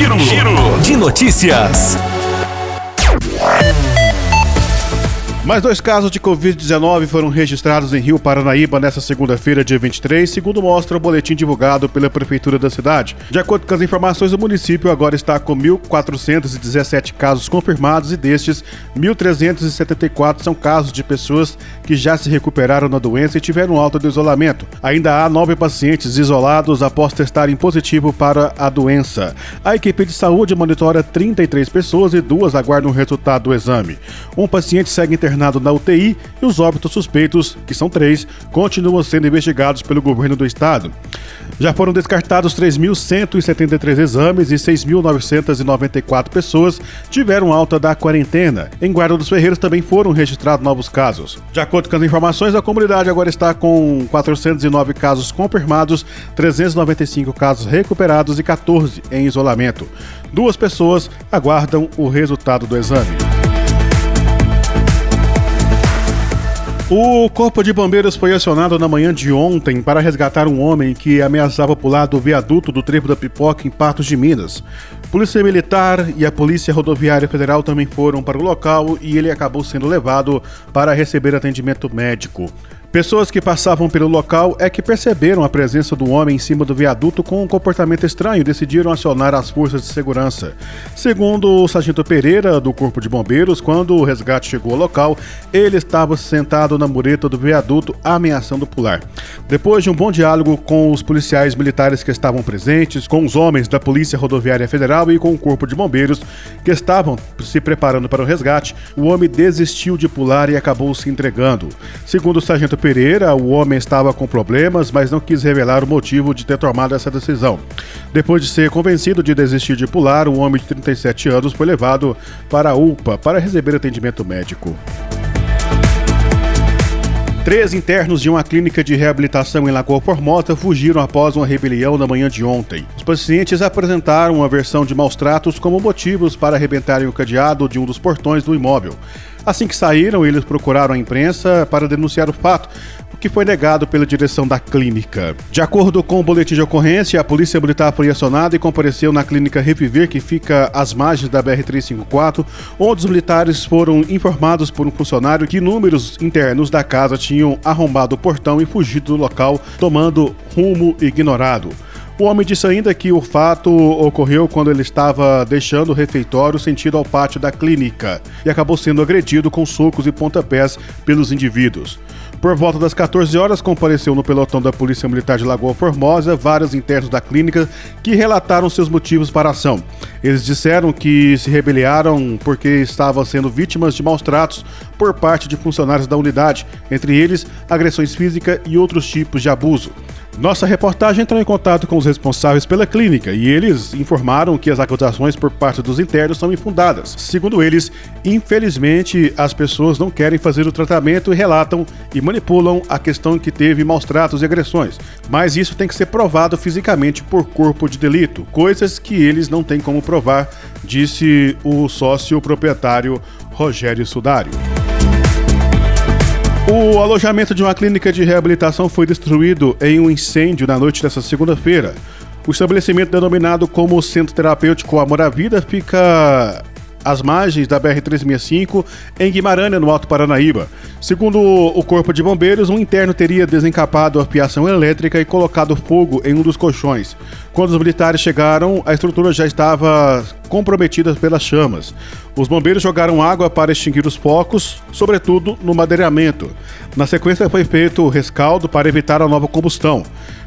Giro, Giro de notícias. Mais dois casos de Covid-19 foram registrados em Rio Paranaíba nesta segunda-feira, dia 23, segundo mostra o boletim divulgado pela Prefeitura da cidade. De acordo com as informações, o município agora está com 1.417 casos confirmados e destes, 1.374 são casos de pessoas que já se recuperaram da doença e tiveram alta do isolamento. Ainda há nove pacientes isolados após testarem positivo para a doença. A equipe de saúde monitora 33 pessoas e duas aguardam o resultado do exame. Um paciente segue internado internado na UTI e os óbitos suspeitos, que são três, continuam sendo investigados pelo governo do estado. Já foram descartados 3.173 exames e 6.994 pessoas tiveram alta da quarentena. Em Guarda dos Ferreiros também foram registrados novos casos. De acordo com as informações, a comunidade agora está com 409 casos confirmados, 395 casos recuperados e 14 em isolamento. Duas pessoas aguardam o resultado do exame. O Corpo de Bombeiros foi acionado na manhã de ontem para resgatar um homem que ameaçava pular do viaduto do Trevo da Pipoca em Patos de Minas. Polícia Militar e a Polícia Rodoviária Federal também foram para o local e ele acabou sendo levado para receber atendimento médico. Pessoas que passavam pelo local é que perceberam a presença do homem em cima do viaduto com um comportamento estranho e decidiram acionar as forças de segurança. Segundo o sargento Pereira, do Corpo de Bombeiros, quando o resgate chegou ao local, ele estava sentado na mureta do viaduto ameaçando pular. Depois de um bom diálogo com os policiais militares que estavam presentes, com os homens da Polícia Rodoviária Federal e com o Corpo de Bombeiros que estavam se preparando para o resgate, o homem desistiu de pular e acabou se entregando. Segundo o sargento Pereira, o homem estava com problemas, mas não quis revelar o motivo de ter tomado essa decisão. Depois de ser convencido de desistir de pular, o homem de 37 anos foi levado para a UPA para receber atendimento médico. Três internos de uma clínica de reabilitação em Lagoa Formosa fugiram após uma rebelião na manhã de ontem. Os pacientes apresentaram uma versão de maus tratos como motivos para arrebentarem o cadeado de um dos portões do imóvel. Assim que saíram, eles procuraram a imprensa para denunciar o fato, o que foi negado pela direção da clínica. De acordo com o boletim de ocorrência, a polícia militar foi acionada e compareceu na clínica Reviver, que fica às margens da BR-354, onde os militares foram informados por um funcionário que números internos da casa tinham arrombado o portão e fugido do local, tomando rumo ignorado. O homem disse ainda que o fato ocorreu quando ele estava deixando o refeitório sentido ao pátio da clínica e acabou sendo agredido com socos e pontapés pelos indivíduos. Por volta das 14 horas, compareceu no pelotão da Polícia Militar de Lagoa Formosa vários internos da clínica que relataram seus motivos para a ação. Eles disseram que se rebeliaram porque estavam sendo vítimas de maus tratos por parte de funcionários da unidade, entre eles agressões físicas e outros tipos de abuso. Nossa reportagem entrou em contato com os responsáveis pela clínica e eles informaram que as acusações por parte dos internos são infundadas. Segundo eles, infelizmente as pessoas não querem fazer o tratamento e relatam e manipulam a questão que teve maus tratos e agressões, mas isso tem que ser provado fisicamente por corpo de delito, coisas que eles não têm como provar, disse o sócio proprietário Rogério Sudário. O alojamento de uma clínica de reabilitação foi destruído em um incêndio na noite desta segunda-feira. O estabelecimento denominado como Centro Terapêutico Amor à Vida fica às margens da BR-365 em Guimarães, no Alto Paranaíba. Segundo o Corpo de Bombeiros, um interno teria desencapado a fiação elétrica e colocado fogo em um dos colchões. Quando os militares chegaram, a estrutura já estava comprometida pelas chamas. Os bombeiros jogaram água para extinguir os focos, sobretudo no madeiramento. Na sequência, foi feito o rescaldo para evitar a nova combustão.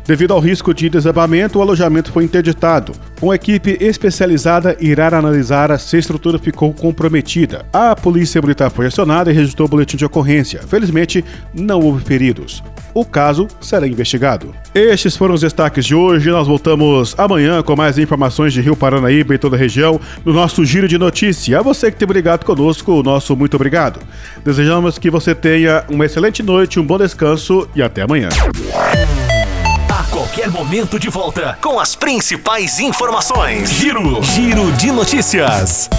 Devido ao risco de desabamento, o alojamento foi interditado. Uma equipe especializada irá analisar se a estrutura ficou comprometida. A polícia militar foi acionada e registrou o boletim de ocorrência. Felizmente, não houve feridos. O caso será investigado. Estes foram os destaques de hoje. Nós voltamos amanhã com mais informações de Rio Paranaíba e toda a região no nosso giro de notícia. A você que tem ligado conosco, o nosso muito obrigado. Desejamos que você tenha uma excelente noite, um bom descanso e até amanhã qualquer momento de volta com as principais informações. Giro, Giro de notícias.